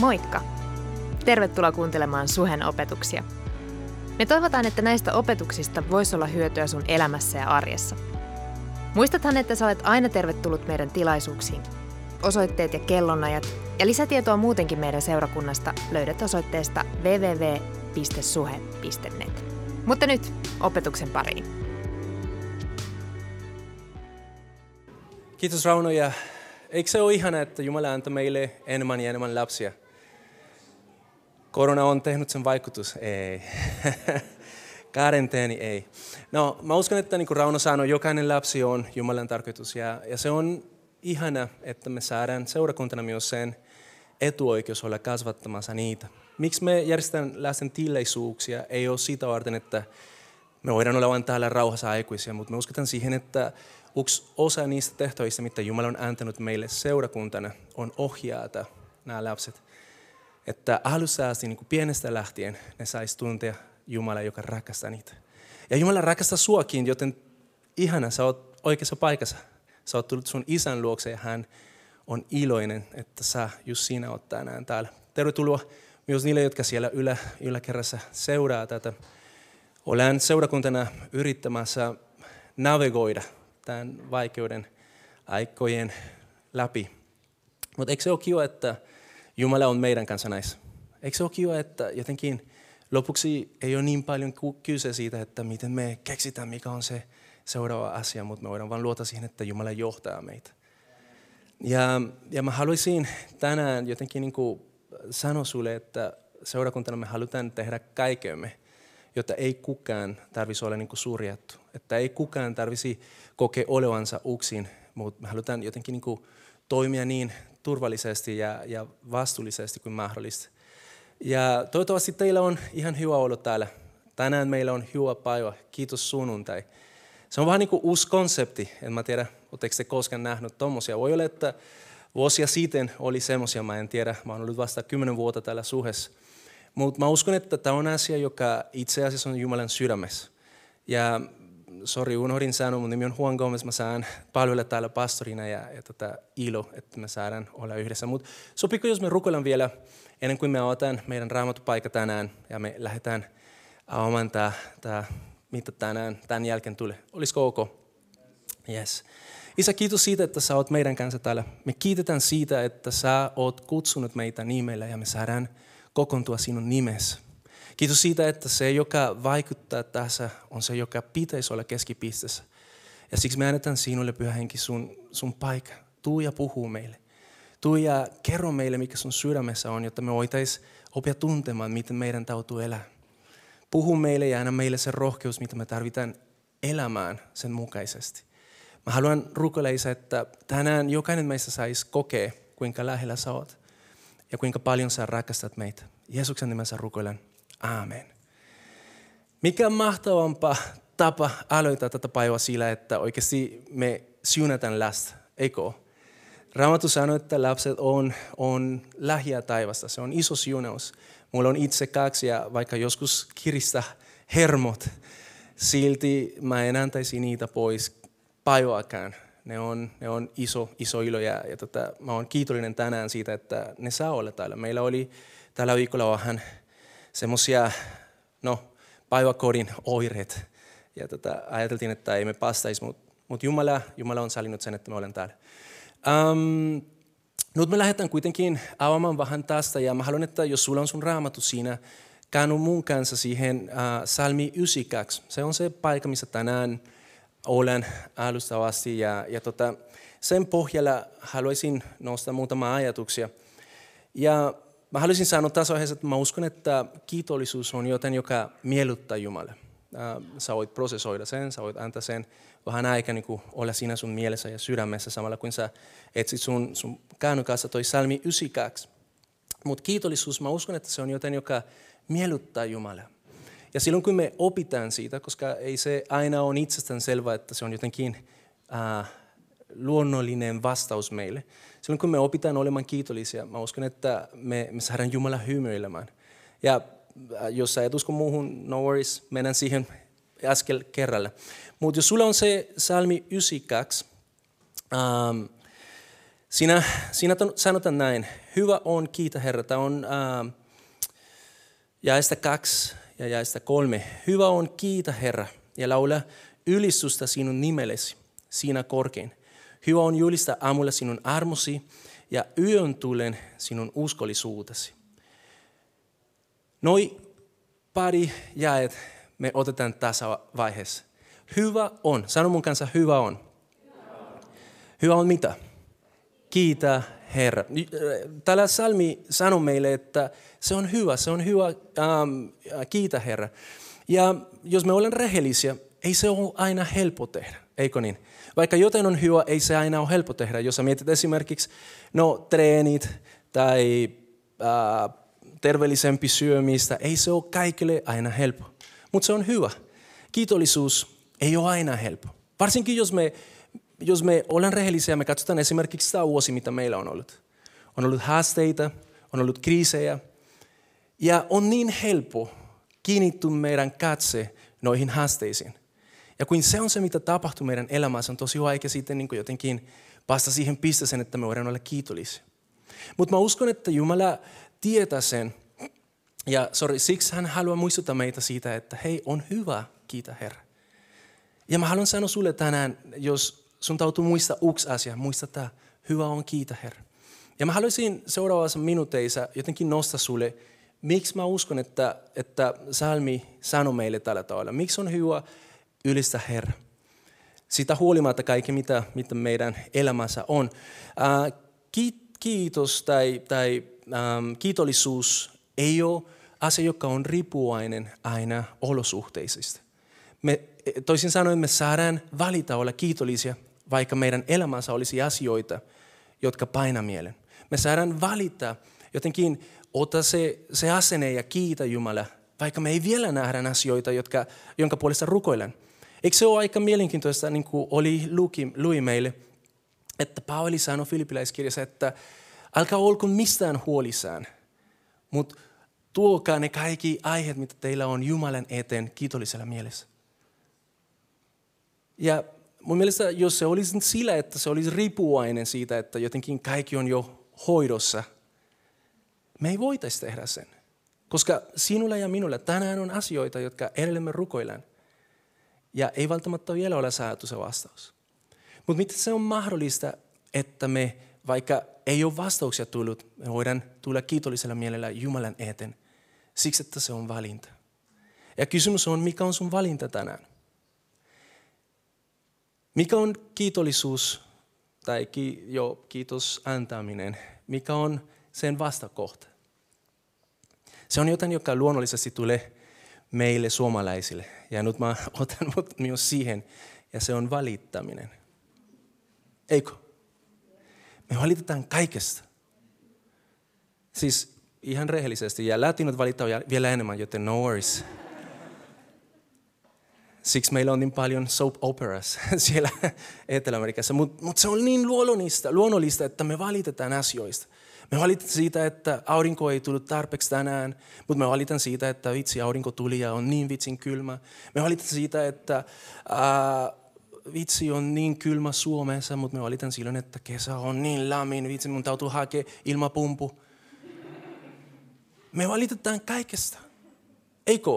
Moikka! Tervetuloa kuuntelemaan Suhen opetuksia. Me toivotaan, että näistä opetuksista voisi olla hyötyä sun elämässä ja arjessa. Muistathan, että sä olet aina tervetullut meidän tilaisuuksiin. Osoitteet ja kellonajat ja lisätietoa muutenkin meidän seurakunnasta löydät osoitteesta www.suhe.net. Mutta nyt opetuksen pariin. Kiitos Rauno ja eikö se ole ihana, että Jumala antoi meille enemmän ja enemmän lapsia? Korona on tehnyt sen vaikutus? Ei. Karanteeni ei. No, mä uskon, että niin kuin Rauno sanoi, jokainen lapsi on Jumalan tarkoitus. Ja, ja se on ihana, että me saadaan seurakuntana myös sen etuoikeus olla kasvattamassa niitä. Miksi me järjestetään lasten tilaisuuksia? Ei ole sitä varten, että me voidaan olla vain täällä rauhassa aikuisia, mutta me uskotaan siihen, että yksi osa niistä tehtävistä, mitä Jumala on antanut meille seurakuntana, on ohjaata nämä lapset. Että alussa asti, niin kuin pienestä lähtien, ne saisi tuntea Jumala, joka rakastaa niitä. Ja Jumala rakastaa suakin, joten ihana, sä oot oikeassa paikassa. Sä oot tullut sun isän luokse ja hän on iloinen, että sä just siinä oot tänään täällä. Tervetuloa myös niille, jotka siellä ylä, yläkerrassa seuraa tätä. Olen seurakuntana yrittämässä navigoida tämän vaikeuden aikojen läpi. Mutta eikö se ole kiva, että Jumala on meidän kanssa näissä? Eikö se ole kiva, että jotenkin lopuksi ei ole niin paljon kyse siitä, että miten me keksitään, mikä on se seuraava asia, mutta me voidaan vain luota siihen, että Jumala johtaa meitä. Ja, ja mä haluaisin tänään jotenkin niin kuin sanoa sulle, että seurakuntana me halutaan tehdä kaikemme, jotta ei kukaan tarvitsisi olla niin kuin surjattu. Että ei kukaan tarvitsisi kokea olevansa yksin, mutta me halutaan jotenkin niin kuin toimia niin turvallisesti ja, ja vastuullisesti kuin mahdollista. Ja toivottavasti teillä on ihan hyvä olla täällä. Tänään meillä on hyvä päivä. Kiitos sunnuntai. Se on vähän niin kuin uusi konsepti. En mä tiedä, oletteko te koskaan nähnyt tuommoisia. Voi olla, että vuosia sitten oli semmoisia, mä en tiedä. Mä oon ollut vasta kymmenen vuotta täällä suhessa. Mutta mä uskon, että tämä on asia, joka itse asiassa on Jumalan sydämessä. Ja sori, unohdin sanoa, mun nimi on Juan Gomez, mä saan palvella täällä pastorina ja, ja tota, ilo, että me saadaan olla yhdessä. Mutta sopiko, jos me rukoillaan vielä ennen kuin me avataan meidän raamatupaikka tänään ja me lähdetään avaamaan tämä, tämä mitä tänään, tämän jälkeen tulee. Olisiko ok? Yes. Isä, kiitos siitä, että sä oot meidän kanssa täällä. Me kiitetään siitä, että sä oot kutsunut meitä nimellä ja me saadaan kokoontua sinun nimessä. Kiitos siitä, että se, joka vaikuttaa tässä, on se, joka pitäisi olla keskipisteessä. Ja siksi me annetaan sinulle, Pyhä Henki, sun, sun paikka. Tuu ja puhuu meille. Tuu ja kerro meille, mikä sun sydämessä on, jotta me voitaisiin oppia tuntemaan, miten meidän täytyy elää. Puhu meille ja anna meille se rohkeus, mitä me tarvitaan elämään sen mukaisesti. Mä haluan rukoilla, Isä, että tänään jokainen meistä saisi kokea, kuinka lähellä sä oot ja kuinka paljon sä rakastat meitä. Jeesuksen nimessä rukoilen. Aamen. Mikä mahtavampaa tapa aloittaa tätä päivää sillä, että oikeasti me siunataan lasta, eikö Raamattu sanoo, että lapset on, on lähiä taivasta. Se on iso siunaus. Mulla on itse kaksi ja vaikka joskus kiristä hermot, silti mä en antaisi niitä pois päivääkään. Ne on, ne on iso, iso ilo ja, ja tota, mä oon kiitollinen tänään siitä, että ne saa olla täällä. Meillä oli tällä viikolla vähän semmoisia no, päiväkodin oireet. Ja tota, ajateltiin, että ei me päästäisi, mutta mut Jumala, Jumala on salinnut sen, että me olen täällä. Um, nyt me lähdetään kuitenkin avaamaan vähän tästä ja mä haluan, että jos sulla on sun raamattu siinä, käänny mun kanssa siihen uh, salmi 92. Se on se paikka, missä tänään olen alustavasti ja, ja tota, sen pohjalla haluaisin nostaa muutama ajatuksia. Ja mä haluaisin sanoa tässä vaiheessa, että mä uskon, että kiitollisuus on jotain, joka miellyttää Jumala. Sä voit prosessoida sen, sä voit antaa sen vähän aika niin olla siinä sun mielessä ja sydämessä samalla kun sä etsit sun, sun käännökassa toi salmi 92. Mutta kiitollisuus, mä uskon, että se on jotain, joka miellyttää Jumalaa. Ja silloin kun me opitaan siitä, koska ei se aina ole itsestään selvää, että se on jotenkin äh, luonnollinen vastaus meille. Silloin kun me opitaan olemaan kiitollisia, mä uskon, että me, me saadaan Jumala hymyilemään. Ja äh, jos sä et usko muuhun, no worries, mennään siihen askel kerralla. Mutta jos sulla on se salmi 92, ähm, Siinä, siinä sanotaan näin, hyvä on, kiitä Herra. Tämä on äh, jaesta kaksi ja jaesta kolme. Hyvä on, kiitä Herra ja laula ylistystä sinun nimellesi, siinä korkein. Hyvä on julista aamulla sinun armosi ja yön tulen sinun uskollisuutesi. Noi pari jaet me otetaan tässä vaiheessa. Hyvä on. Sano mun kanssa, hyvä on. Hyvä on mitä? Kiitä Herra. Täällä salmi sanoo meille, että se on hyvä, se on hyvä, ähm, kiitä Herra. Ja jos me olemme rehellisiä, ei se ole aina helppo tehdä, eikö niin? Vaikka jotain on hyvä, ei se aina ole helppo tehdä. Jos mietit esimerkiksi no, treenit tai äh, terveellisempi syömistä, ei se ole kaikille aina helppo. Mutta se on hyvä. Kiitollisuus ei ole aina helppo. Varsinkin jos me, jos me ollaan rehellisiä, me katsotaan esimerkiksi sitä vuosi, mitä meillä on ollut. On ollut haasteita, on ollut kriisejä. Ja on niin helppo kiinnittyä meidän katse noihin haasteisiin. Ja kun se on se, mitä tapahtuu meidän elämässä, on tosi vaikea sitten niin jotenkin päästä siihen pisteeseen, että me voidaan olla kiitollisia. Mutta mä uskon, että Jumala tietää sen. Ja sorry, siksi hän haluaa muistuttaa meitä siitä, että hei, on hyvä, kiitä Herra. Ja mä haluan sanoa sulle tänään, jos sun täytyy muistaa yksi asia, muista tämä, hyvä on, kiitä Herra. Ja mä haluaisin seuraavassa minuuteissa jotenkin nostaa sulle, miksi mä uskon, että, että salmi sanoo meille tällä tavalla. Miksi on hyvä ylistä Herra. Sitä huolimatta kaikki, mitä, mitä meidän elämässä on. Ää, kiitos tai, tai ähm, kiitollisuus ei ole asia, joka on riippuvainen aina olosuhteisista. Me, toisin sanoen me saadaan valita olla kiitollisia, vaikka meidän elämässä olisi asioita, jotka paina mielen. Me saadaan valita jotenkin ota se, se asenne ja kiitä Jumala, vaikka me ei vielä nähdä asioita, jotka, jonka puolesta rukoilen. Eikö se ole aika mielenkiintoista, niin kuin oli Luki, lui meille, että Paavali sanoi Filippiläiskirjassa, että älkää olko mistään huolissaan, mutta tuokaa ne kaikki aiheet, mitä teillä on Jumalan eteen kiitollisella mielessä. Ja mun mielestä, jos se olisi sillä, että se olisi riippuvainen siitä, että jotenkin kaikki on jo hoidossa, me ei voitaisi tehdä sen. Koska sinulla ja minulla tänään on asioita, jotka edelleen rukoillaan. Ja ei välttämättä vielä ole saatu se vastaus. Mutta miten se on mahdollista, että me, vaikka ei ole vastauksia tullut, me voidaan tulla kiitollisella mielellä Jumalan eteen. Siksi, että se on valinta. Ja kysymys on, mikä on sun valinta tänään? Mikä on kiitollisuus tai ki, jo kiitos antaminen? Mikä on sen vastakohta? Se on jotain, joka luonnollisesti tulee meille suomalaisille. Ja nyt mä otan myös siihen, ja se on valittaminen. Eikö? Me valitetaan kaikesta. Siis ihan rehellisesti. Ja latinot valittavat vielä enemmän, joten no worries. Siksi meillä on niin paljon soap operas siellä Etelä-Amerikassa. Mutta mut se on niin luonnollista, luonnollista, että me valitetaan asioista. Me valitaan siitä, että aurinko ei tullut tarpeeksi tänään, mutta me valitaan siitä, että vitsi, aurinko tuli ja on niin vitsin kylmä. Me valitaan siitä, että ää, vitsi on niin kylmä Suomessa, mutta me valitaan silloin, että kesä on niin lämmin, vitsi mun täytyy hakea ilmapumpu. Me valitetaan kaikesta. Eikö?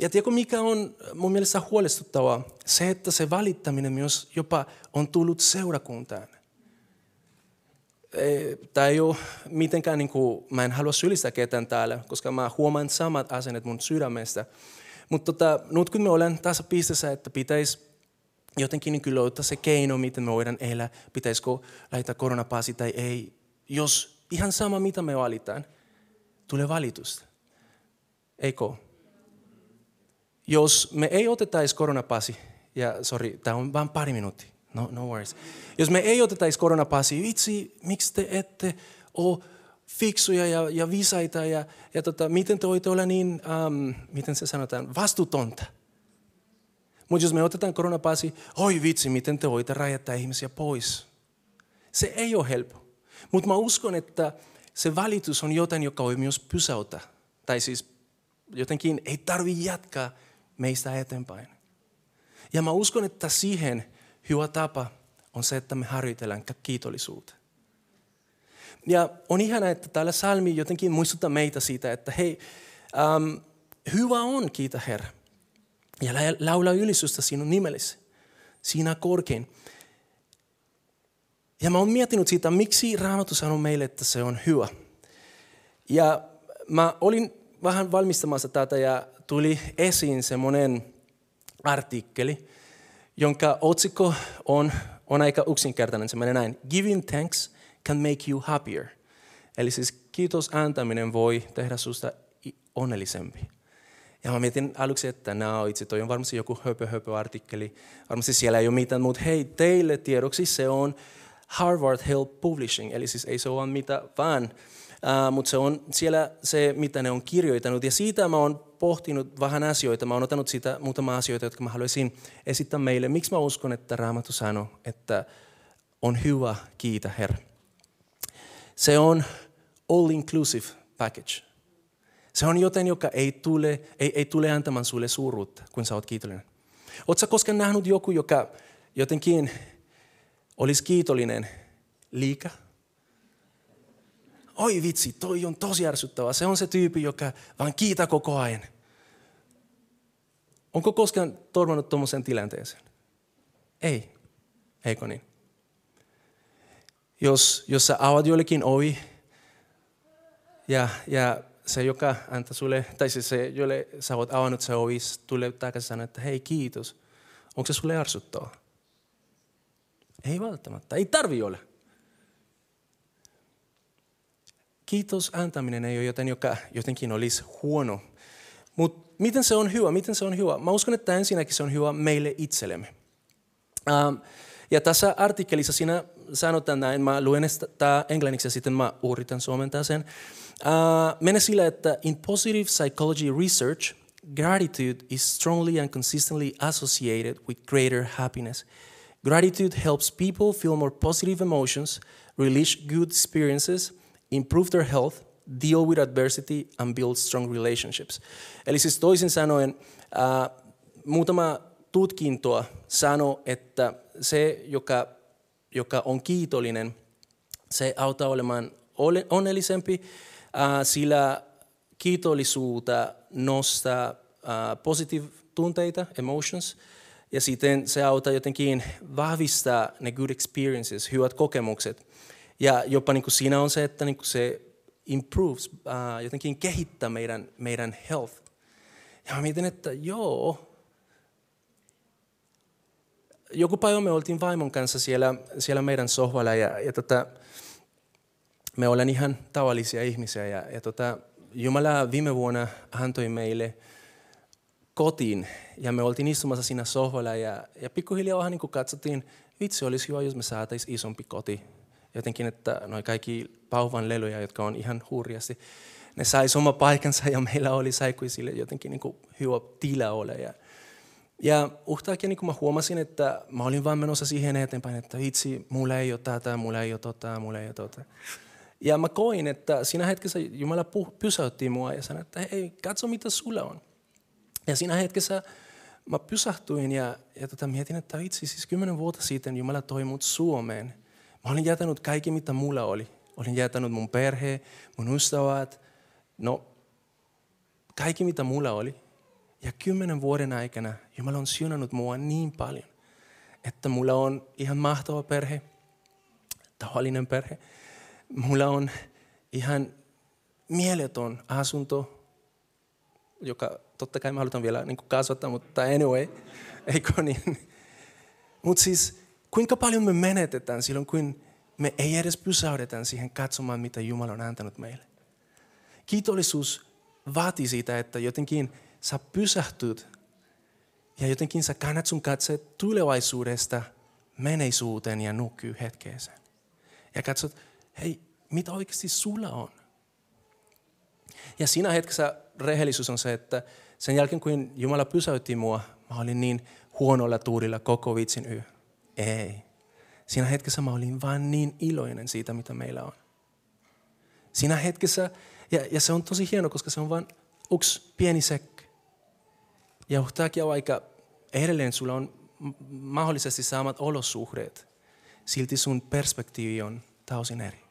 Ja tiedätkö mikä on mun mielestä huolestuttavaa? Se, että se valittaminen myös jopa on tullut seurakuntaan tämä ei ole mitenkään, niin kuin, mä en halua sylistää ketään täällä, koska mä huomaan samat asennet mun sydämestä. Mutta tota, nyt kun me ollaan tässä pisteessä, että pitäisi jotenkin niin löytää se keino, miten me voidaan elää, pitäisikö laittaa koronapasi tai ei. Jos ihan sama, mitä me valitaan, tulee valitusta. Eikö? Jos me ei otetaisi koronapasi, ja sorry, tämä on vain pari minuuttia, No, no worries. Jos me ei otetaisi koronapassia, vitsi, miksi te ette ole fiksuja ja, ja visaita ja, ja tota, miten te voitte olla niin, um, miten se sanotaan, vastuutonta. Mutta jos me otetaan koronapassi, oi vitsi, miten te voitte rajata ihmisiä pois. Se ei ole helppo. Mutta mä uskon, että se valitus on jotain, joka voi myös pysäyttää. Tai siis jotenkin ei tarvi jatkaa meistä eteenpäin. Ja mä uskon, että siihen hyvä tapa on se, että me harjoitellaan kiitollisuutta. Ja on ihana, että täällä salmi jotenkin muistuttaa meitä siitä, että hei, ähm, hyvä on, kiitä Herra. Ja laula ylistystä sinun nimellesi, siinä korkein. Ja mä oon miettinyt siitä, miksi Raamattu sanoo meille, että se on hyvä. Ja mä olin vähän valmistamassa tätä ja tuli esiin semmoinen artikkeli, jonka otsikko on, on aika yksinkertainen. Se menee näin. Giving thanks can make you happier. Eli siis kiitos antaminen voi tehdä susta onnellisempi. Ja mä mietin aluksi, että no, itse toi on varmasti joku höpö, höpö artikkeli. Varmasti siellä ei ole mitään, mutta hei, teille tiedoksi se on Harvard Health Publishing. Eli siis ei se ole mitä vaan, uh, mutta se on siellä se, mitä ne on kirjoitanut. Ja siitä mä oon pohtinut vähän asioita. Mä oon ottanut siitä muutama asioita, jotka mä haluaisin esittää meille. Miksi mä uskon, että Raamattu sanoo, että on hyvä kiitä Herra. Se on all-inclusive package. Se on joten, joka ei tule, ei, ei tule antamaan sulle suuruutta, kun sä oot kiitollinen. Oletko koskaan nähnyt joku, joka jotenkin olisi kiitollinen liika? Oi vitsi, toi on tosi ärsyttävää. Se on se tyyppi, joka vaan kiitä koko ajan. Onko koskaan tormannut tuommoisen tilanteeseen? Ei. Eikö niin? Jos, jos sä avaat jollekin ovi ja, ja se, joka antaa sulle, tai siis se, jolle sä oot avannut se ovi, tulee takaisin sanoa, että hei kiitos. Onko se sulle arsuttava? Ei välttämättä. Ei tarvi olla. Kiitos antaminen ei ole joten, joka jotenkin olisi huono. Mutta miten se on hyvä? Miten se on hyvä? Mä uskon, että ensinnäkin se on hyvä meille itsellemme. Um, ja tässä artikkelissa siinä sanotaan näin, mä luen tämä englanniksi ja sitten mä yritän suomentaa sen. Uh, mene sillä, että in positive psychology research, gratitude is strongly and consistently associated with greater happiness. Gratitude helps people feel more positive emotions, release good experiences, improve their health, deal with adversity and build strong relationships. Eli siis toisin sanoen, uh, muutama tutkintoa sanoo, että se, joka, joka on kiitollinen, se auttaa olemaan onnellisempi, sillä kiitollisuutta nostaa positive tunteita, emotions, ja sitten se auttaa jotenkin vahvistaa ne good experiences, hyvät kokemukset. Ja jopa niin kuin siinä on se, että niin kuin se improves, uh, jotenkin kehittää meidän, meidän health. Ja mä mietin, että joo, joku päivä me oltiin vaimon kanssa siellä, siellä meidän sohvalla ja, ja tota, me ollaan ihan tavallisia ihmisiä ja, ja tota, Jumala viime vuonna antoi meille kotiin ja me oltiin istumassa siinä sohvalla ja, ja pikkuhiljaa vähän niin katsottiin, vitsi olisi hyvä, jos me saataisiin isompi koti. Jotenkin, että noin kaikki pauvan leluja, jotka on ihan hurjasti, ne saisi oma paikansa ja meillä oli saikuisille jotenkin niin kuin hyvä tila ole. Ja, ja yhtäkkiä niin mä huomasin, että mä olin vaan menossa siihen eteenpäin, että itse, mulla ei ole tätä, mulla ei ole tota, mulla ei ole tota. Ja mä koin, että siinä hetkessä Jumala pysäytti mua ja sanoi, että hei, katso mitä sulla on. Ja siinä hetkessä mä pysähtyin ja, ja tota, mietin, että itse siis kymmenen vuotta sitten Jumala toi mut Suomeen. Mä olin jätänyt kaikki, mitä mulla oli. Olin jätänyt mun perhe, mun ystävät, no kaikki mitä mulla oli. Ja kymmenen vuoden aikana Jumala on siunannut mua niin paljon, että mulla on ihan mahtava perhe, tavallinen perhe. Mulla on ihan mieletön asunto, joka totta kai mä halutaan vielä niin kasvattaa, mutta anyway, eikö niin? Mutta siis kuinka paljon me menetetään silloin, kun me ei edes pysähdetä siihen katsomaan, mitä Jumala on antanut meille. Kiitollisuus vaatii siitä, että jotenkin sä pysähtyt ja jotenkin sä kannat sun katseet tulevaisuudesta menneisyyteen ja nykyhetkeeseen. Ja katsot, hei, mitä oikeasti sulla on? Ja siinä hetkessä rehellisyys on se, että sen jälkeen kun Jumala pysäytti mua, mä olin niin huonolla tuurilla koko vitsin yö. Ei. Siinä hetkessä mä olin vain niin iloinen siitä, mitä meillä on. Siinä hetkessä, ja, ja se on tosi hieno, koska se on vain yksi pieni sekki. Ja yhtäkkiä vaikka edelleen sulla on mahdollisesti saamat olosuhteet, silti sun perspektiivi on täysin eri.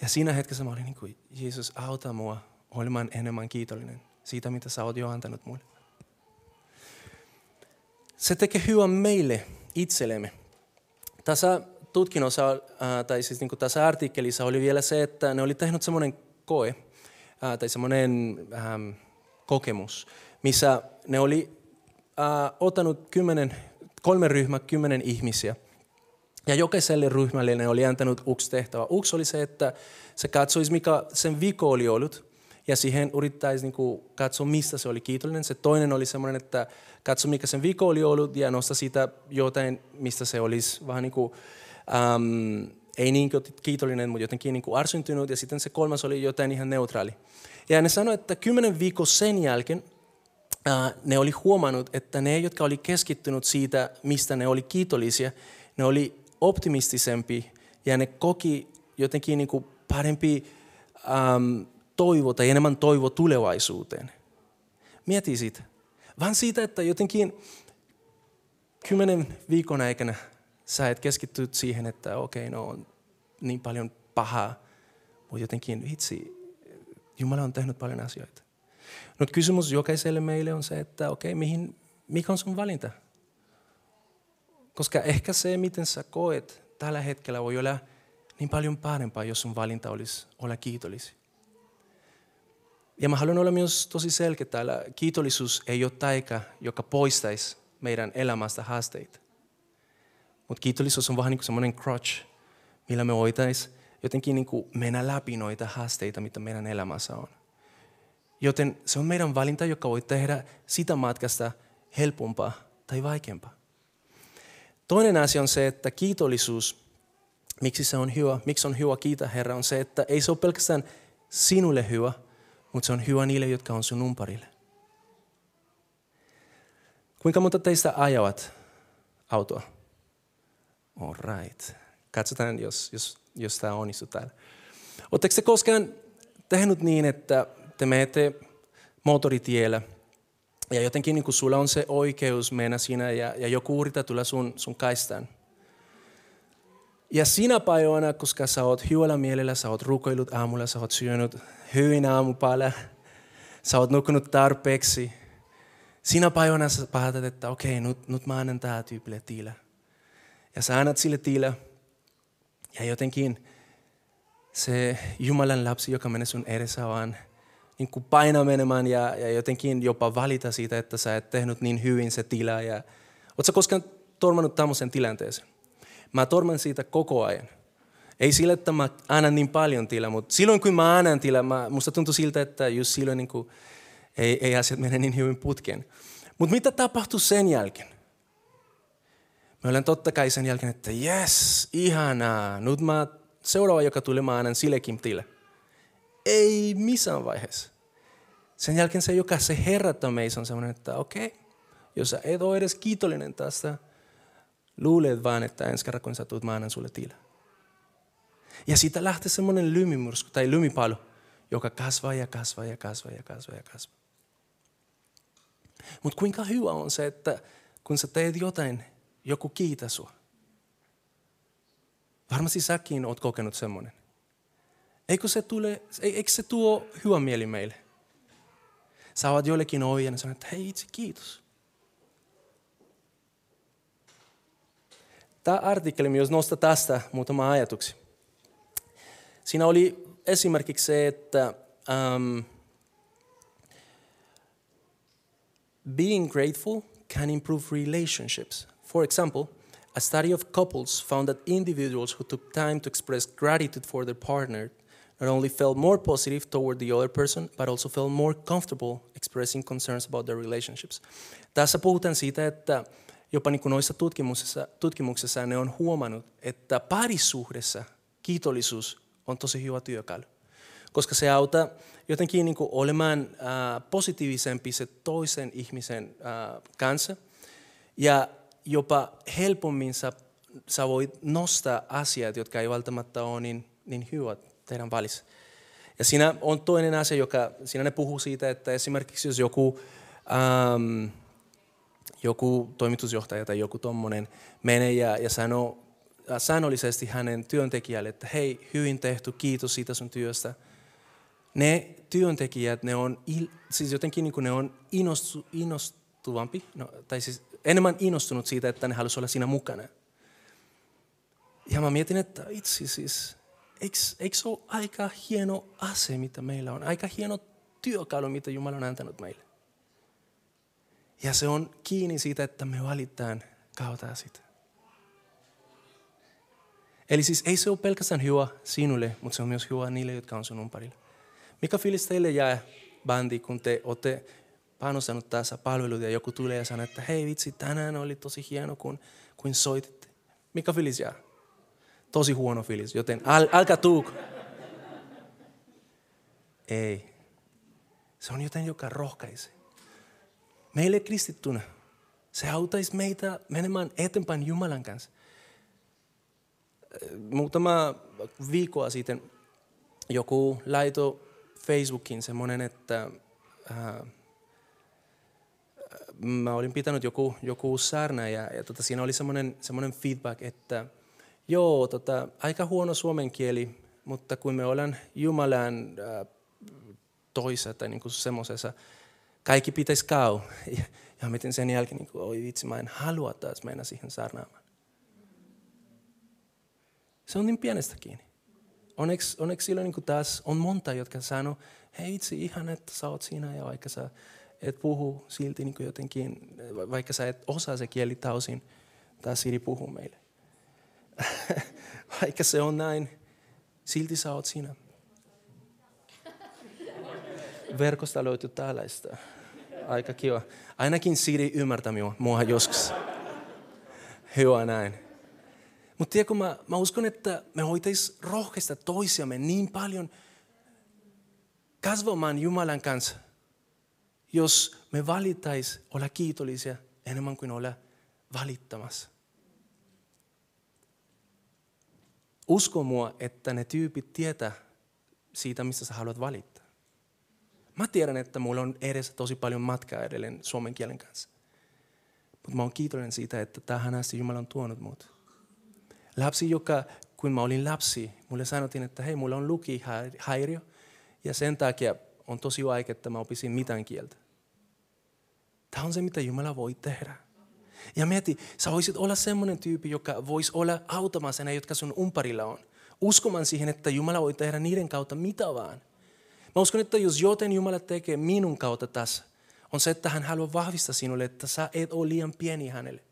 Ja siinä hetkessä mä olin niin kuin, Jeesus, auta mua olemaan enemmän kiitollinen siitä, mitä sä oot jo antanut mulle. Se tekee hyvää meille itsellemme. Tässä tutkinnossa, äh, tai siis niin kuin tässä artikkelissa oli vielä se, että ne oli tehnyt semmoinen koe, äh, tai semmoinen ähm, kokemus, missä ne oli äh, ottanut kymmenen, kolme ryhmää, kymmenen ihmisiä. Ja jokaiselle ryhmälle ne oli antanut yksi tehtävä. Yksi oli se, että se katsoisi, mikä sen viko oli ollut, ja siihen yrittäisi niin kuin, katsoa, mistä se oli kiitollinen. Se toinen oli semmoinen, että katso, mikä sen viko oli ollut, ja nosta siitä jotain, mistä se olisi vähän niin kuin, ähm, ei niin kiitollinen, mutta jotenkin niin kuin arsyntynyt, ja sitten se kolmas oli jotain ihan neutraali. Ja ne sanoi, että kymmenen viikon sen jälkeen äh, ne oli huomannut, että ne, jotka oli keskittynyt siitä, mistä ne oli kiitollisia, ne oli optimistisempi ja ne koki jotenkin niin kuin parempi ähm, toivo tai enemmän toivo tulevaisuuteen. Mieti siitä. Vaan siitä, että jotenkin kymmenen viikon aikana sä et keskitty siihen, että okei, okay, no on niin paljon pahaa, mutta jotenkin vitsi, Jumala on tehnyt paljon asioita. No kysymys jokaiselle meille on se, että okei, okay, mihin, mikä on sun valinta? Koska ehkä se, miten sä koet tällä hetkellä, voi olla niin paljon parempaa, jos sun valinta olisi olla kiitollisia. Ja mä haluan olla myös tosi selkeä täällä. Kiitollisuus ei ole taika, joka poistaisi meidän elämästä haasteita. Mutta kiitollisuus on vähän niin kuin semmoinen crutch, millä me voitaisiin jotenkin niin kuin mennä läpi noita haasteita, mitä meidän elämässä on. Joten se on meidän valinta, joka voi tehdä sitä matkasta helpompaa tai vaikeampaa. Toinen asia on se, että kiitollisuus, miksi se on hyvä, miksi on hyvä kiitä Herra, on se, että ei se ole pelkästään sinulle hyvä, mutta se on hyvä niille, jotka on sun umparille. Kuinka monta teistä ajavat autoa? All right. Katsotaan, jos, jos, jos tämä onnistuu täällä. Oletteko te koskaan tehnyt niin, että te menette moottoritiellä ja jotenkin niin sulla on se oikeus mennä siinä ja, ja joku yrittää tulla sun, sun kaistaan. Ja sinä päivänä, koska sä oot hyvällä mielellä, sä oot rukoillut aamulla, sä oot syönyt hyvin aamupala, sä oot nukkunut tarpeeksi. Sinä päivänä sä päätät, että okei, okay, nyt, nyt mä annan tää tyypille tilä. Ja sä annat sille tilä. Ja jotenkin se Jumalan lapsi, joka menee sun edessä, vaan niin kuin painaa menemään ja, ja jotenkin jopa valita siitä, että sä et tehnyt niin hyvin se tila. Ja, Oletko koskaan tormannut tämmöisen tilanteeseen? Mä torman siitä koko ajan. Ei sillä, että mä annan niin paljon tilaa, mutta silloin kun mä annan tilaa, mä, musta tuntuu siltä, että just silloin niin kuin, ei, ei asiat mene niin hyvin putkeen. Mutta mitä tapahtuu sen jälkeen? Mä olen totta kai sen jälkeen, että yes, ihanaa, nyt mä seuraava, joka tulee, mä annan sillekin tilaa. Ei missään vaiheessa. Sen jälkeen se, joka se herättää meissä on sellainen, että okei, okay, jos sä et ole edes kiitollinen tästä, luulet vaan, että ensi kerran kun sä tulet, mä annan sulle tilaa. Ja siitä lähtee semmoinen lymimyrsky tai lymipalo, joka kasvaa ja kasvaa ja kasvaa ja kasvaa ja kasvaa. Mutta kuinka hyvä on se, että kun sä teet jotain, joku kiitä sua. Varmasti säkin oot kokenut semmoinen. Eikö se, tule, eikö se tuo hyvä mieli meille? Sä oot jollekin ojen ja sanot, että hei itse kiitos. Tämä artikkeli myös nostaa tästä muutama ajatuksia. Siinä oli esimerkiksi se, että um, being grateful can improve relationships. For example, a study of couples found that individuals who took time to express gratitude for their partner not only felt more positive toward the other person, but also felt more comfortable expressing concerns about their relationships. Tässä puhutaan siitä, että jopa niin kuin noissa tutkimuksissa, tutkimuksissa ne on huomannut, että parisuhdessa kiitollisuus on tosi hyvä työkalu. Koska se auttaa jotenkin niin kuin olemaan äh, positiivisempi se toisen ihmisen äh, kanssa. Ja jopa helpommin sä, sä voit nostaa asiat, jotka ei välttämättä ole niin, niin hyvät teidän välissä. Ja siinä on toinen asia, joka, siinä ne puhuu siitä, että esimerkiksi jos joku, ähm, joku toimitusjohtaja tai joku tommonen menee ja, ja sanoo säännöllisesti hänen työntekijälle, että hei, hyvin tehty, kiitos siitä sun työstä. Ne työntekijät, ne on, il, siis jotenkin niin kuin ne on innostu, innostuvampi, no, tai siis enemmän innostunut siitä, että ne haluaisi olla siinä mukana. Ja mä mietin, että itse siis, eikö se ole aika hieno ase, mitä meillä on? Aika hieno työkalu, mitä Jumala on antanut meille. Ja se on kiinni siitä, että me valitaan kautta sitä. Eli siis ei se ole pelkästään hyvä sinulle, mutta se on myös hyvä niille, jotka on sun ympärillä. Mikä fiilis teille jää, bandi, kun te olette panostanut tässä palveluita ja joku tulee ja sanoo, että hei vitsi, tänään oli tosi hieno, kun, kun soititte. Mikä fiilis jää? Tosi huono fiilis, joten al, alka tuuk. Ei. Se on joten, joka rohkaisee. Meille kristittuna se auttaisi meitä menemään eteenpäin Jumalan kanssa. Muutama viikkoa sitten joku laito Facebookin semmoinen, että äh, mä olin pitänyt joku, joku saarna ja, ja tota, siinä oli semmoinen, semmoinen feedback, että joo, tota, aika huono suomen kieli, mutta kun me ollaan Jumalan äh, toisessa tai niin semmoisessa, kaikki pitäisi käy. Ja, ja mietin sen jälkeen, niin kuin, oi vitsi, mä en halua taas mennä siihen saarnaamaan. Se on niin pienestä kiinni. Onneksi, onneksi silloin niin taas on monta, jotka sanoo, hei itse ihan, että sä oot siinä ja vaikka sä et puhu silti niin jotenkin, vaikka sä et osaa se kieli täysin, taas Siri puhuu meille. vaikka se on näin, silti sä oot siinä. Verkosta löytyy tällaista. Aika kiva. Ainakin Siri ymmärtää minua, mua joskus. Hyvä näin. Mutta tiedätkö, mä, mä uskon, että me voitaisiin rohkaista toisiamme niin paljon kasvamaan Jumalan kanssa, jos me valitais olla kiitollisia enemmän kuin olla valittamassa. Usko mua, että ne tyypit tietää siitä, mistä sä haluat valittaa. Mä tiedän, että mulla on edessä tosi paljon matkaa edelleen suomen kielen kanssa. Mutta mä oon kiitollinen siitä, että tähän asti Jumala on tuonut mut. Lapsi, joka, kun mä olin lapsi, mulle sanottiin, että hei, mulla on lukihäiriö. Ja sen takia on tosi vaikea, että mä opisin mitään kieltä. Tämä on se, mitä Jumala voi tehdä. Ja mieti, sä voisit olla semmoinen tyyppi, joka voisi olla autamassa ne, jotka sun umparilla on. Uskomaan siihen, että Jumala voi tehdä niiden kautta mitä vaan. Mä uskon, että jos joten Jumala tekee minun kautta tässä, on se, että hän haluaa vahvistaa sinulle, että sä et ole liian pieni hänelle.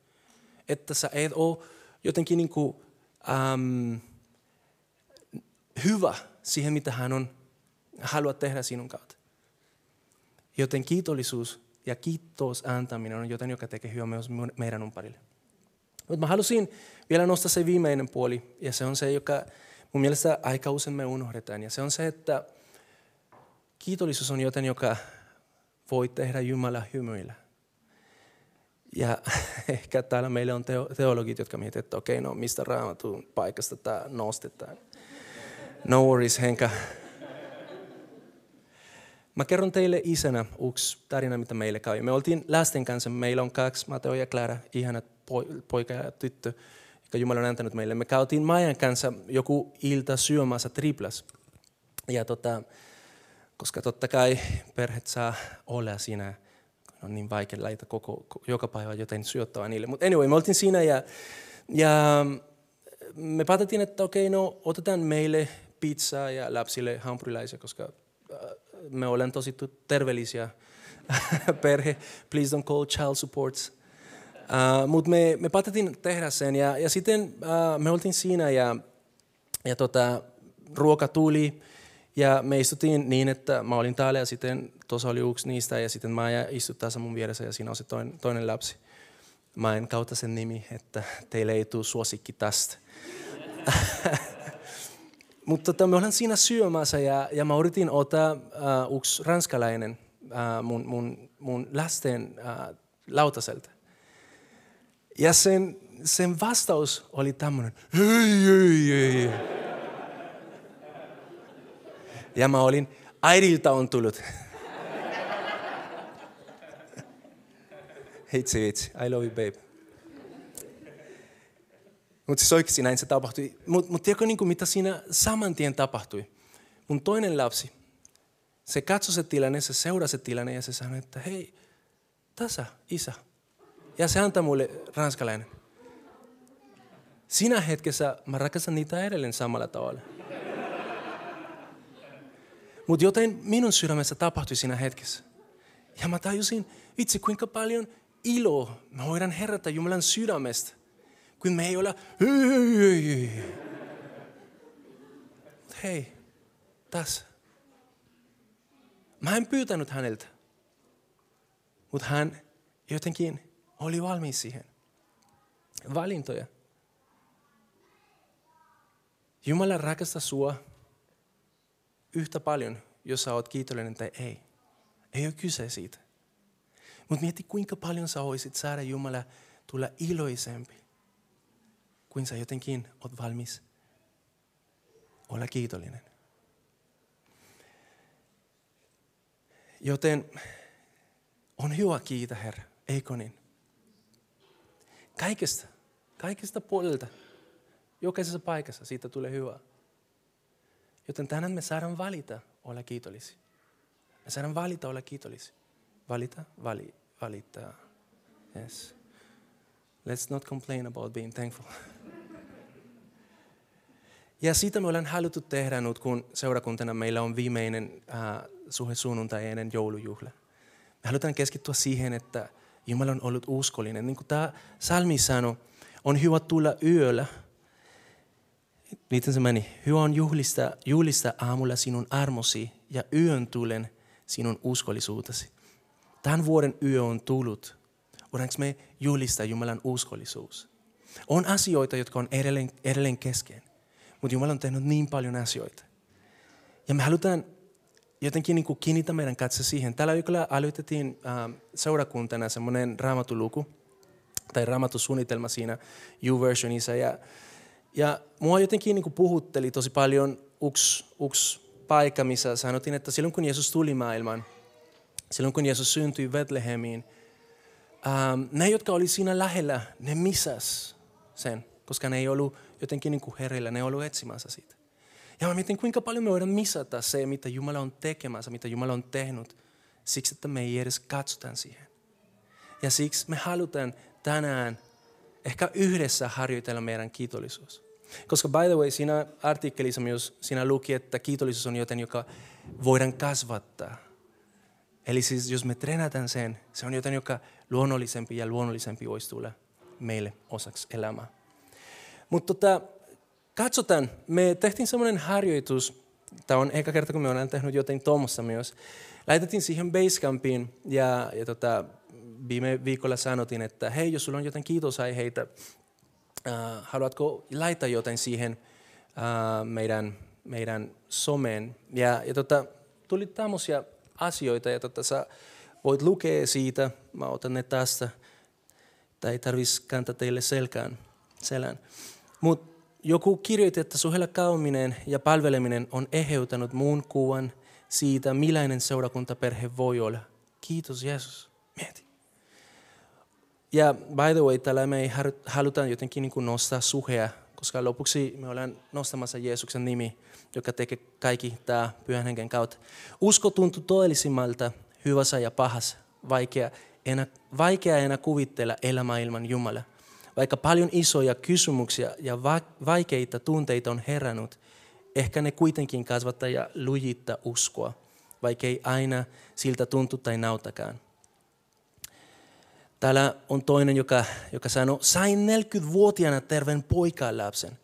Että sä et ole jotenkin niin kuin, ähm, hyvä siihen, mitä hän on haluaa tehdä sinun kautta. Joten kiitollisuus ja kiitos antaminen on jotain, joka tekee hyvää myös meidän ympärille. Mutta mä halusin vielä nostaa se viimeinen puoli, ja se on se, joka mun mielestä aika usein me unohdetaan. Ja se on se, että kiitollisuus on jotain, joka voi tehdä Jumala hymyillä. Ja ehkä täällä meillä on teologit, jotka miettivät, että okei, okay, no mistä raamatun paikasta tämä nostetaan. No worries, Henka. Mä kerron teille isänä yksi tarina, mitä meille käy. Me oltiin lasten kanssa, meillä on kaksi, Mateo ja Clara, ihanat poika ja tyttö, joka Jumala on antanut meille. Me käytiin Majan kanssa joku ilta syömässä triplas. Ja tota, koska totta kai perhet saa olla siinä, on niin vaikea laita koko, joka päivä joten syöttävää niille. Mutta anyway, me oltiin siinä ja, ja me päätettiin, että okei, okay, no otetaan meille pizzaa ja lapsille hampurilaisia, koska me olen tosi terveellisiä perhe. Please don't call child supports. Uh, Mutta me, me päätettiin tehdä sen ja, ja sitten uh, me oltiin siinä ja, ja tota, ruoka tuli ja me istuttiin niin, että mä olin täällä ja sitten tuossa oli yksi niistä ja sitten mä istui tässä mun vieressä ja siinä on se toinen, toinen lapsi. Mä en kautta sen nimi, että teille ei tule suosikki tästä. Mutta tota, me ollaan siinä syömässä ja, ja mä yritin ottaa uh, yksi ranskalainen uh, mun, mun, mun lasten uh, lautaselta. Ja sen, sen vastaus oli tämmöinen, ei, ei, ei. Ja mä olin, äidiltä on tullut. Hitsi vitsi, I love you babe. Mutta siis oikeasti näin se tapahtui. Mutta mut tiedätkö niin mitä siinä saman tien tapahtui? Mun toinen lapsi, se katsoi se tilanne, se seurasi se tilanne ja se sanoi, että hei, tasa, isä. Ja se antaa mulle ranskalainen. Siinä hetkessä mä rakastan niitä edelleen samalla tavalla. Mutta jotain minun sydämessä tapahtui siinä hetkessä. Ja mä tajusin, vitsi kuinka paljon iloa me voidaan herätä Jumalan sydämestä, kun me ei hei, hei, tässä. Mä en pyytänyt häneltä, mutta hän jotenkin oli valmis siihen. Valintoja. Jumala rakastaa sua yhtä paljon, jos sä oot kiitollinen tai ei. Ei ole kyse siitä. Mutta mieti, kuinka paljon sä voisit saada Jumala tulla iloisempi, kuin sä jotenkin oot valmis olla kiitollinen. Joten on hyvä kiitä Herra, eikö niin? Kaikesta, kaikesta puolelta, jokaisessa paikassa siitä tulee hyvä. Joten tänään me saadaan valita olla kiitollisia. Me saadaan valita olla kiitollisia. Valita, vali, valita. Yes. Let's not complain about being thankful. Ja siitä me ollaan haluttu tehdä nyt, kun seurakuntana meillä on viimeinen äh, suhe sunnuntai ennen joulujuhla. Me halutaan keskittyä siihen, että Jumala on ollut uskollinen. Niin kuin tämä salmi sanoi, on hyvä tulla yöllä. Miten se? Hyvä on juhlista, juhlista aamulla sinun armosi ja yön tulen sinun uskollisuutesi. Tämän vuoden yö on tullut. Voidaanko me juhlistaa Jumalan uskollisuus? On asioita, jotka on edelleen, edelleen kesken. Mutta Jumala on tehnyt niin paljon asioita. Ja me halutaan jotenkin niin kuin kiinnittää meidän katse siihen. Tällä kyllä aloitettiin äh, seurakuntana semmoinen raamatuluku tai raamatusuunnitelma siinä U-versionissa. Ja, ja mua jotenkin niin kuin puhutteli tosi paljon yksi, yksi paikka, missä sanottiin, että silloin kun Jeesus tuli maailmaan, silloin kun Jeesus syntyi Betlehemiin, ähm, ne, jotka oli siinä lähellä, ne misas sen, koska ne ei ollut jotenkin niin kuin ne ei ollut etsimässä siitä. Ja mä mietin, kuinka paljon me voidaan misata se, mitä Jumala on tekemässä, mitä Jumala on tehnyt, siksi että me ei edes katsotaan siihen. Ja siksi me halutaan tänään ehkä yhdessä harjoitella meidän kiitollisuus. Koska by the way, siinä artikkelissa myös siinä luki, että kiitollisuus on joten, joka voidaan kasvattaa. Eli siis jos me treenataan sen, se on joten, joka luonnollisempi ja luonnollisempi voisi tulla meille osaksi elämää. Mutta tota, katsotaan, me tehtiin semmoinen harjoitus, tämä on eka kerta kun me ollaan tehnyt jotain tuommoista myös. Laitettiin siihen Basecampiin ja, ja tota, viime viikolla sanotin, että hei, jos sulla on jotain kiitosaiheita, äh, haluatko laittaa jotain siihen äh, meidän, meidän someen. Ja, ja tota, tuli tämmöisiä asioita ja tota, sä voit lukea siitä, mä otan ne tästä, tai ei tarvitsisi kantaa teille selkään, selän. Mutta joku kirjoitti, että suhella kauminen ja palveleminen on eheytänyt muun kuvan siitä, millainen seurakuntaperhe voi olla. Kiitos Jeesus. Mieti. Ja by the way, tällä me ei haluta jotenkin niin nostaa suhea, koska lopuksi me ollaan nostamassa Jeesuksen nimi, joka tekee kaikki tämä pyhän hengen kautta. Usko tuntuu todellisimmalta hyvässä ja pahassa. Vaikea enää, vaikea enää kuvitella elämää ilman Jumalaa. Vaikka paljon isoja kysymyksiä ja vaikeita tunteita on herännyt, ehkä ne kuitenkin kasvattaa ja lujittaa uskoa, vaikka ei aina siltä tuntu tai nautakaan. Täällä on toinen, joka, joka sanoo, sain 40-vuotiaana terveen poikalapsen.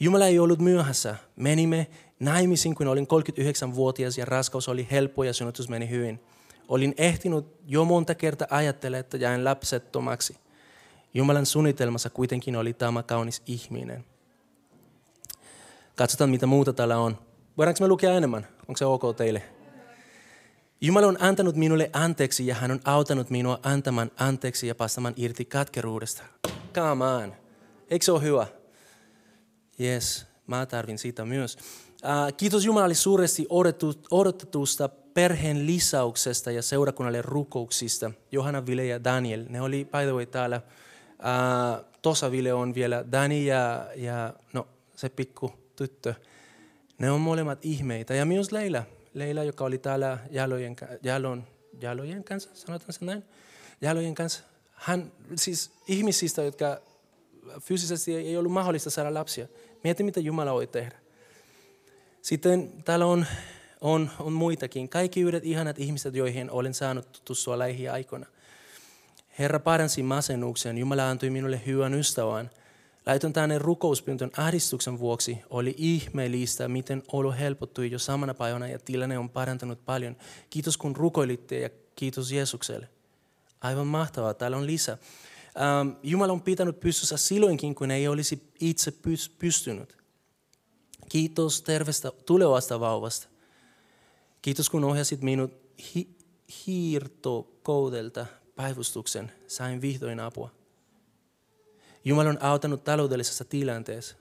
Jumala ei ollut myöhässä. Menimme naimisiin, kun olin 39-vuotias ja raskaus oli helppo ja synnytys meni hyvin. Olin ehtinyt jo monta kertaa ajatella, että jäin lapsettomaksi. Jumalan suunnitelmassa kuitenkin oli tämä kaunis ihminen. Katsotaan, mitä muuta täällä on. Voidaanko me lukea enemmän? Onko se ok teille? Jumala on antanut minulle anteeksi ja hän on auttanut minua antamaan anteeksi ja päästämään irti katkeruudesta. Come on. Eikö se ole hyvä? Yes, mä tarvin siitä myös. kiitos Jumalalle suuresti odotetusta perheen lisäyksestä ja seurakunnalle rukouksista. Johanna, Vile ja Daniel, ne oli by the way täällä. Uh, Tosa Vile on vielä Dani ja, ja no, se pikku tyttö. Ne on molemmat ihmeitä. Ja myös Leila, Leila joka oli täällä jalojen, jalon, jalojen kanssa, sanotaan sen näin? Jalojen kanssa. Hän, siis ihmisistä, jotka fyysisesti ei ollut mahdollista saada lapsia. Mieti, mitä Jumala voi tehdä. Sitten täällä on, on, on muitakin. Kaikki yhdet ihanat ihmiset, joihin olen saanut tutustua lähiaikoina. Herra paransi masennuksen. Jumala antoi minulle hyvän ystävän. Laiton tänne rukouspyyntön ahdistuksen vuoksi. Oli ihmeellistä, miten olo helpottui jo samana päivänä ja tilanne on parantanut paljon. Kiitos kun rukoilitte ja kiitos Jeesukselle. Aivan mahtavaa. Täällä on lisää. Ähm, Jumala on pitänyt pystyssä silloinkin, kun ei olisi itse pystynyt. Kiitos terveestä tulevasta vauvasta. Kiitos kun ohjasit minut hi- hiirtokoudelta päivystuksen. Sain vihdoin apua. Jumala on auttanut taloudellisessa tilanteessa.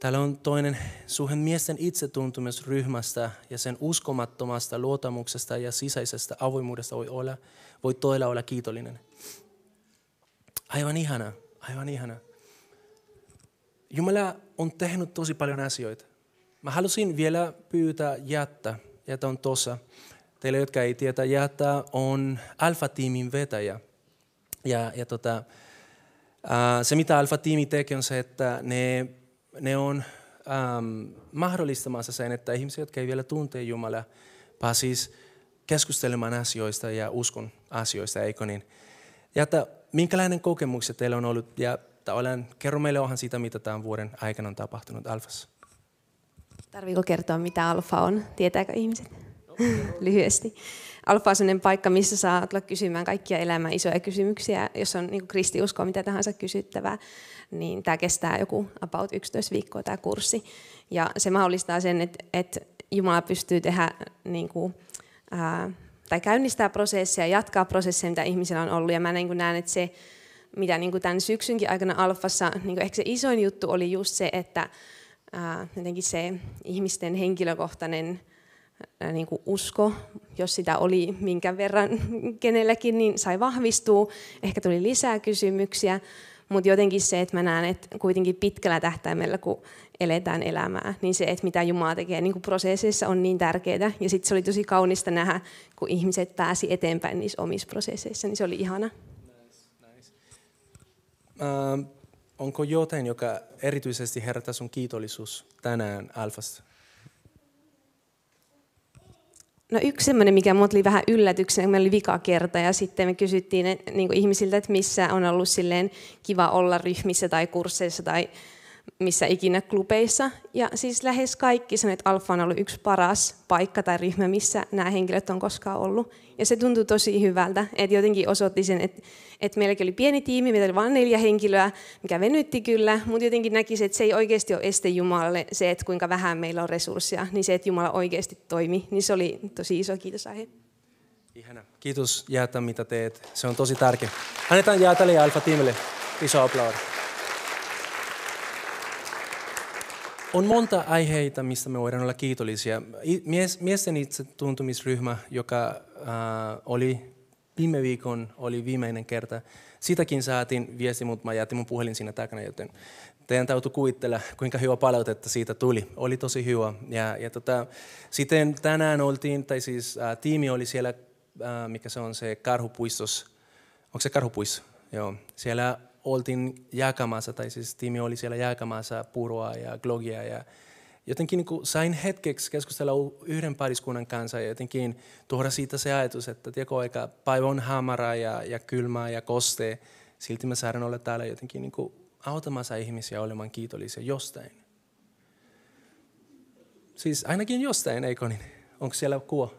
Täällä on toinen suhen miesten itsetuntumusryhmästä ja sen uskomattomasta luotamuksesta ja sisäisestä avoimuudesta voi, olla, voi todella olla kiitollinen. Aivan ihana, aivan ihana. Jumala on tehnyt tosi paljon asioita. Mä halusin vielä pyytää Jättä. Jättä on tuossa. Teille, jotka ei tiedä, Jättä on Alfa-tiimin vetäjä. Ja, ja tota, se, mitä Alfa-tiimi tekee, on se, että ne, ne on ähm, mahdollistamassa sen, että ihmiset, jotka ei vielä tunte Jumalaa, pääsisi keskustelemaan asioista ja uskon asioista, eikö niin? Ja että minkälainen kokemukset teillä on ollut ja tavallaan kerro meille onhan siitä, mitä tämän vuoden aikana on tapahtunut Alfassa. Tarviiko kertoa, mitä Alfa on? Tietääkö ihmiset? Lyhyesti. Alfa on sellainen paikka, missä saa tulla kysymään kaikkia elämän isoja kysymyksiä. Jos on niin kristiuskoa, mitä tahansa kysyttävää, niin tämä kestää joku about 11 viikkoa tämä kurssi. Ja se mahdollistaa sen, että, että Jumala pystyy tehdä niin kuin, ää, tai käynnistää prosessia, jatkaa prosessia, mitä ihmisellä on ollut. Ja mä niin näen, että se, mitä niin kuin tämän syksynkin aikana Alfassa, niin kuin ehkä se isoin juttu oli just se, että ää, jotenkin se ihmisten henkilökohtainen niin kuin usko, jos sitä oli minkä verran kenelläkin, niin sai vahvistua. Ehkä tuli lisää kysymyksiä, mutta jotenkin se, että mä näen, että kuitenkin pitkällä tähtäimellä, kun eletään elämää, niin se, että mitä Jumala tekee niin kuin prosesseissa on niin tärkeää. Ja sitten se oli tosi kaunista nähdä, kun ihmiset pääsi eteenpäin niissä omissa prosesseissa, niin se oli ihana. Uh, onko jotain, joka erityisesti herättää sun kiitollisuus tänään Alfasta? No yksi semmoinen, mikä mut oli vähän yllätyksenä, meillä oli vika kerta ja sitten me kysyttiin niin ihmisiltä, että missä on ollut silleen kiva olla ryhmissä tai kursseissa tai missä ikinä klubeissa. Ja siis lähes kaikki sanoivat, että Alfa on ollut yksi paras paikka tai ryhmä, missä nämä henkilöt on koskaan ollut. Ja se tuntui tosi hyvältä, että jotenkin osoitti sen, että, että meilläkin oli pieni tiimi, meillä oli vain neljä henkilöä, mikä venytti kyllä, mutta jotenkin näkisi, että se ei oikeasti ole este Jumalalle se, että kuinka vähän meillä on resursseja, niin se, että Jumala oikeasti toimi, niin se oli tosi iso kiitosaihe. Ihana. Kiitos Jäätä, mitä teet. Se on tosi tärkeä. Annetaan Jäätälle ja Alfa-tiimille iso aplaudi. On monta aiheita, mistä me voidaan olla kiitollisia. Mies, miesten itse tuntumisryhmä, joka äh, oli viime viikon, oli viimeinen kerta. Sitäkin saatiin viesti, mutta mä jätin mun puhelin siinä takana, joten teidän täytyy kuvitella, kuinka hyvä palautetta siitä tuli. Oli tosi hyvä. Ja, ja tota, sitten tänään oltiin, tai siis äh, tiimi oli siellä, äh, mikä se on se karhupuistos. Onko se karhupuisto? Joo. Siellä oltiin jakamassa, tai siis tiimi oli siellä jakamassa puroa ja glogia ja jotenkin niin kuin sain hetkeksi keskustella yhden pariskunnan kanssa ja jotenkin tuoda siitä se ajatus, että tiedätkö, aika päivä on hamara ja, ja kylmää ja kostee, silti me saadaan olla täällä jotenkin niin kuin autamassa ihmisiä olemaan kiitollisia jostain. Siis ainakin jostain, eikö niin? Onko siellä kuva?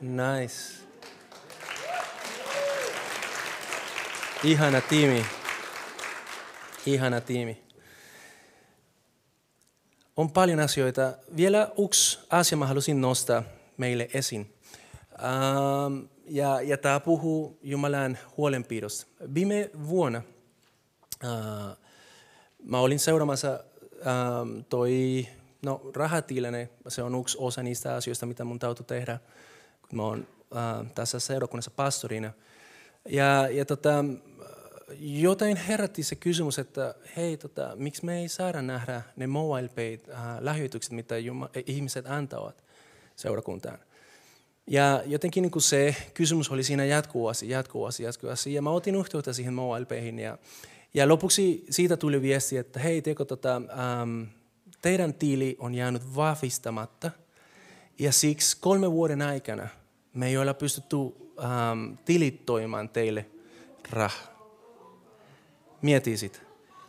Nice. Ihana tiimi. Ihana tiimi. On paljon asioita. Vielä yksi asia mä halusin nostaa meille esiin. Ähm, ja, ja tämä puhuu Jumalan huolenpidosta. Viime vuonna äh, mä olin seuraamassa ähm, toi, no rahatilene, se on yksi osa niistä asioista, mitä mun täytyy tehdä, kun mä oon äh, tässä seurakunnassa pastorina. Ja, ja tota, jotain herätti se kysymys, että hei, tota, miksi me ei saada nähdä ne mobile paid äh, lahjoitukset, mitä Juma, ihmiset antavat seurakuntaan. Ja jotenkin niin se kysymys oli siinä jatkuvasti, jatkuvasti, jatkuvasti. Ja mä otin yhteyttä siihen MobilePayhin ja, ja lopuksi siitä tuli viesti, että hei, teko, tota, ähm, teidän tiili on jäänyt vahvistamatta ja siksi kolme vuoden aikana me ei ole pystytty ähm, tilittoimaan teille rahaa. Mieti sitä.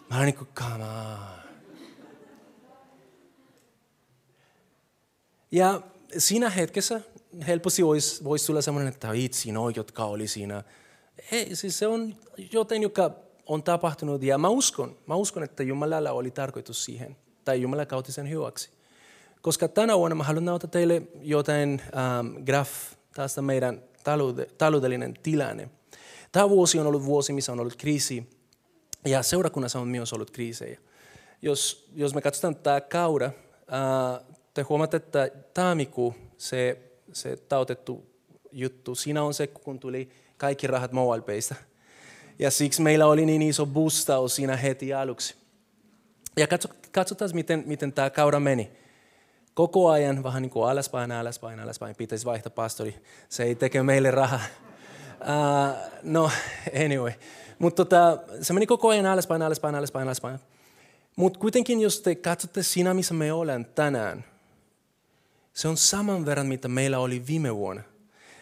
Mä olen niin kuin, come on. Ja siinä hetkessä helposti voisi vois tulla sellainen, että itse no, jotka oli siinä. Ei, siis se on jotain, joka on tapahtunut ja mä uskon, mä uskon, että Jumalalla oli tarkoitus siihen, tai Jumala kautti sen hyväksi. Koska tänä vuonna mä haluan näyttää teille jotain ähm, graf tästä meidän taloudellinen tilanne. Tämä vuosi on ollut vuosi, missä on ollut kriisi, ja seurakunnassa on myös ollut kriisejä. Jos, jos me katsotaan tämä kauda, äh, te huomaatte, että tammikuu, se se tautettu juttu. Siinä on se, kun tuli kaikki rahat MobilePaysta. Ja siksi meillä oli niin iso boostaus siinä heti aluksi. Ja katsotaan, miten, miten tämä kaura meni. Koko ajan vähän niin kuin alaspäin, alaspäin, alaspäin. Pitäisi vaihtaa pastori. Se ei teke meille rahaa. Uh, no, anyway. Mutta tota, se meni koko ajan alaspäin, alaspäin, alaspäin, alaspäin. Mutta kuitenkin, jos te katsotte siinä, missä me olemme tänään – se on saman verran, mitä meillä oli viime vuonna.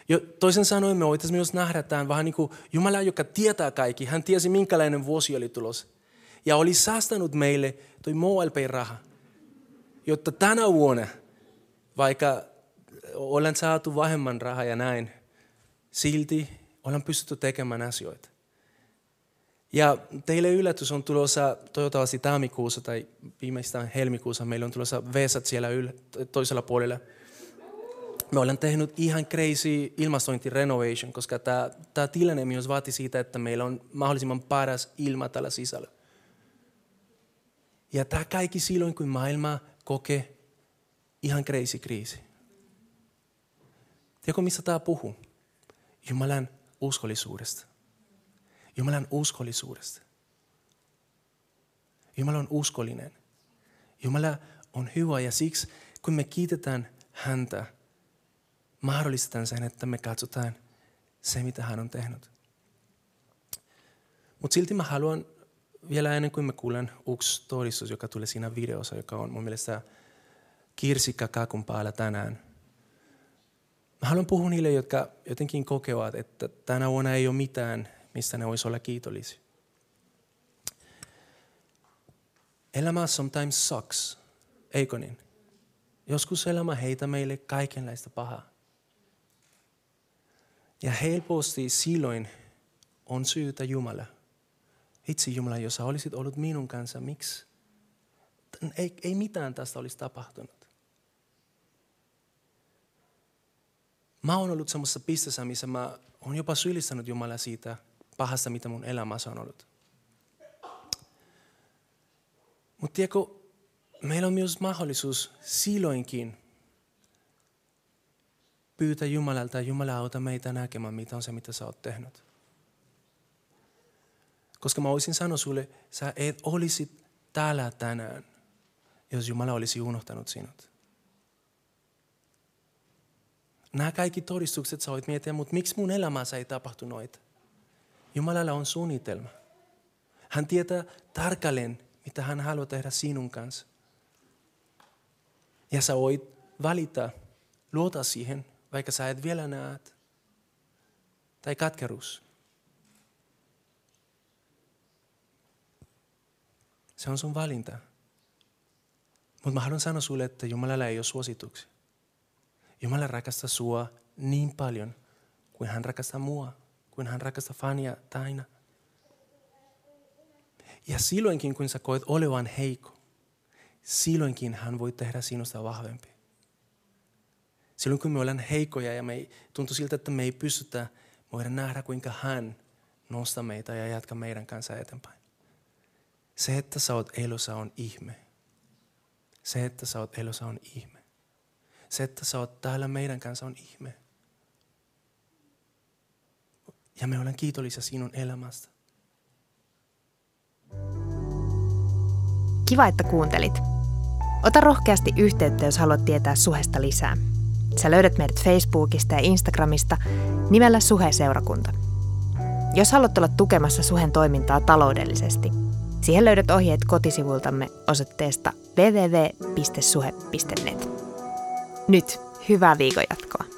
Jo, toisen sanoen me voitaisiin myös nähdä tämän vähän niin kuin Jumala, joka tietää kaikki. Hän tiesi, minkälainen vuosi oli tulossa. Ja oli säästänyt meille toi MoLP-raha, jotta tänä vuonna, vaikka olen saatu vähemmän rahaa ja näin, silti olen pystytty tekemään asioita. Ja teille yllätys on tulossa toivottavasti tammikuussa tai viimeistään helmikuussa. Meillä on tulossa vesat siellä yl- toisella puolella. Me ollaan tehnyt ihan crazy ilmastointirenovation, koska tämä, tilanne myös vaati siitä, että meillä on mahdollisimman paras ilma tällä sisällä. Ja tämä kaikki silloin, kun maailma kokee ihan crazy kriisi. Tiedätkö, missä tämä puhuu? Jumalan uskollisuudesta. Jumalan uskollisuudesta. Jumala on uskollinen. Jumala on hyvä ja siksi kun me kiitetään häntä, mahdollistetaan sen, että me katsotaan se, mitä hän on tehnyt. Mutta silti mä haluan vielä ennen kuin mä kuulen yksi todistus, joka tulee siinä videossa, joka on mun mielestä kirsikka kakun päällä tänään. Mä haluan puhua niille, jotka jotenkin kokevat, että tänä vuonna ei ole mitään mistä ne voisi olla kiitollisia. Elämä sometimes sucks, eikö niin? Joskus elämä heitä meille kaikenlaista pahaa. Ja helposti silloin on syytä Jumala. Itse Jumala, jos olisit ollut minun kanssa, miksi? Ei, ei mitään tästä olisi tapahtunut. Mä oon ollut semmoisessa pisteessä, missä mä oon jopa syyllistänyt Jumala siitä, pahasta, mitä mun elämässä on ollut. Mutta tiedätkö, meillä on myös mahdollisuus silloinkin pyytää Jumalalta, Jumala auta meitä näkemään, mitä on se, mitä sä oot tehnyt. Koska mä voisin sanoa sulle, sä et olisi täällä tänään, jos Jumala olisi unohtanut sinut. Nämä kaikki todistukset sä voit miettiä, mutta miksi mun elämässä ei tapahtu noita? Jumalalla on suunnitelma. Hän tietää tarkalleen, mitä hän haluaa tehdä sinun kanssa. Ja sä voit valita, luota siihen, vaikka sä et vielä näet. Tai katkeruus. Se on sun valinta. Mutta mä haluan sanoa sulle, että Jumalalla ei ole suosituksia. Jumala rakastaa sua niin paljon kuin hän rakastaa mua kuin hän rakastaa Fania Taina. Ja silloinkin, kun sä koet olevan heikko, silloinkin hän voi tehdä sinusta vahvempi. Silloin kun me ollaan heikkoja ja me ei, tuntuu siltä, että me ei pystytä, voidaan nähdä kuinka hän nostaa meitä ja jatkaa meidän kanssa eteenpäin. Se, että sä oot elossa on ihme. Se, että sä oot elossa on ihme. Se, että sä oot täällä meidän kanssa on ihme. Ja me olen kiitollisia sinun elämästä. Kiva, että kuuntelit. Ota rohkeasti yhteyttä, jos haluat tietää suhesta lisää. Sä löydät meidät Facebookista ja Instagramista nimellä Suhe-seurakunta. Jos haluat olla tukemassa Suhen toimintaa taloudellisesti, siihen löydät ohjeet kotisivultamme osoitteesta www.suhe.net. Nyt hyvää viikon jatkoa.